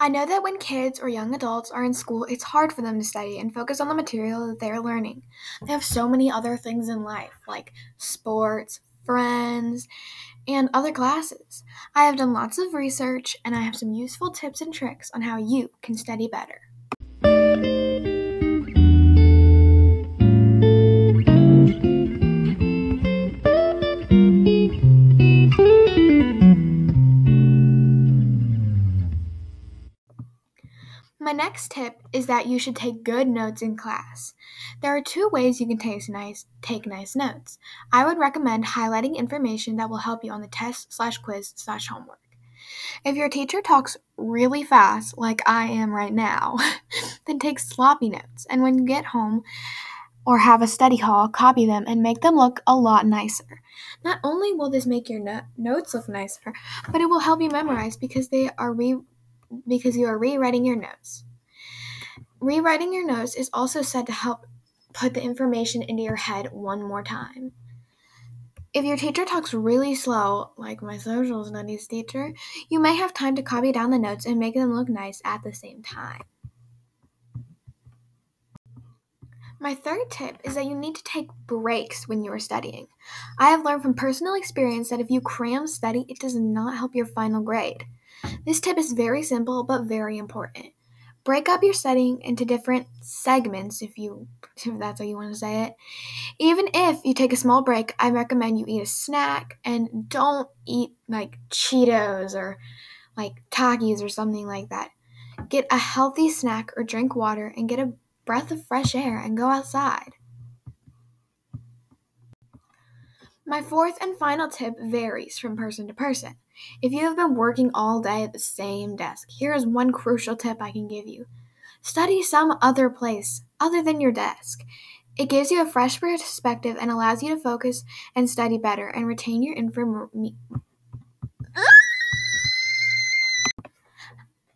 I know that when kids or young adults are in school, it's hard for them to study and focus on the material that they're learning. They have so many other things in life, like sports, friends, and other classes. I have done lots of research and I have some useful tips and tricks on how you can study better. My next tip is that you should take good notes in class. There are two ways you can take nice, take nice notes. I would recommend highlighting information that will help you on the test slash quiz slash homework. If your teacher talks really fast, like I am right now, then take sloppy notes. And when you get home or have a study hall, copy them and make them look a lot nicer. Not only will this make your no- notes look nicer, but it will help you memorize because they are re- because you are rewriting your notes. Rewriting your notes is also said to help put the information into your head one more time. If your teacher talks really slow, like my social studies teacher, you may have time to copy down the notes and make them look nice at the same time. My third tip is that you need to take breaks when you are studying. I have learned from personal experience that if you cram study, it does not help your final grade. This tip is very simple but very important. Break up your studying into different segments if you if that's how you want to say it. Even if you take a small break, I recommend you eat a snack and don't eat like Cheetos or like Takis or something like that. Get a healthy snack or drink water and get a breath of fresh air and go outside. My fourth and final tip varies from person to person. If you have been working all day at the same desk, here is one crucial tip I can give you study some other place other than your desk. It gives you a fresh perspective and allows you to focus and study better and retain your information.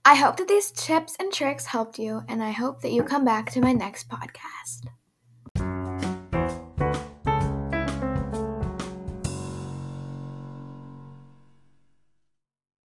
I hope that these tips and tricks helped you, and I hope that you come back to my next podcast.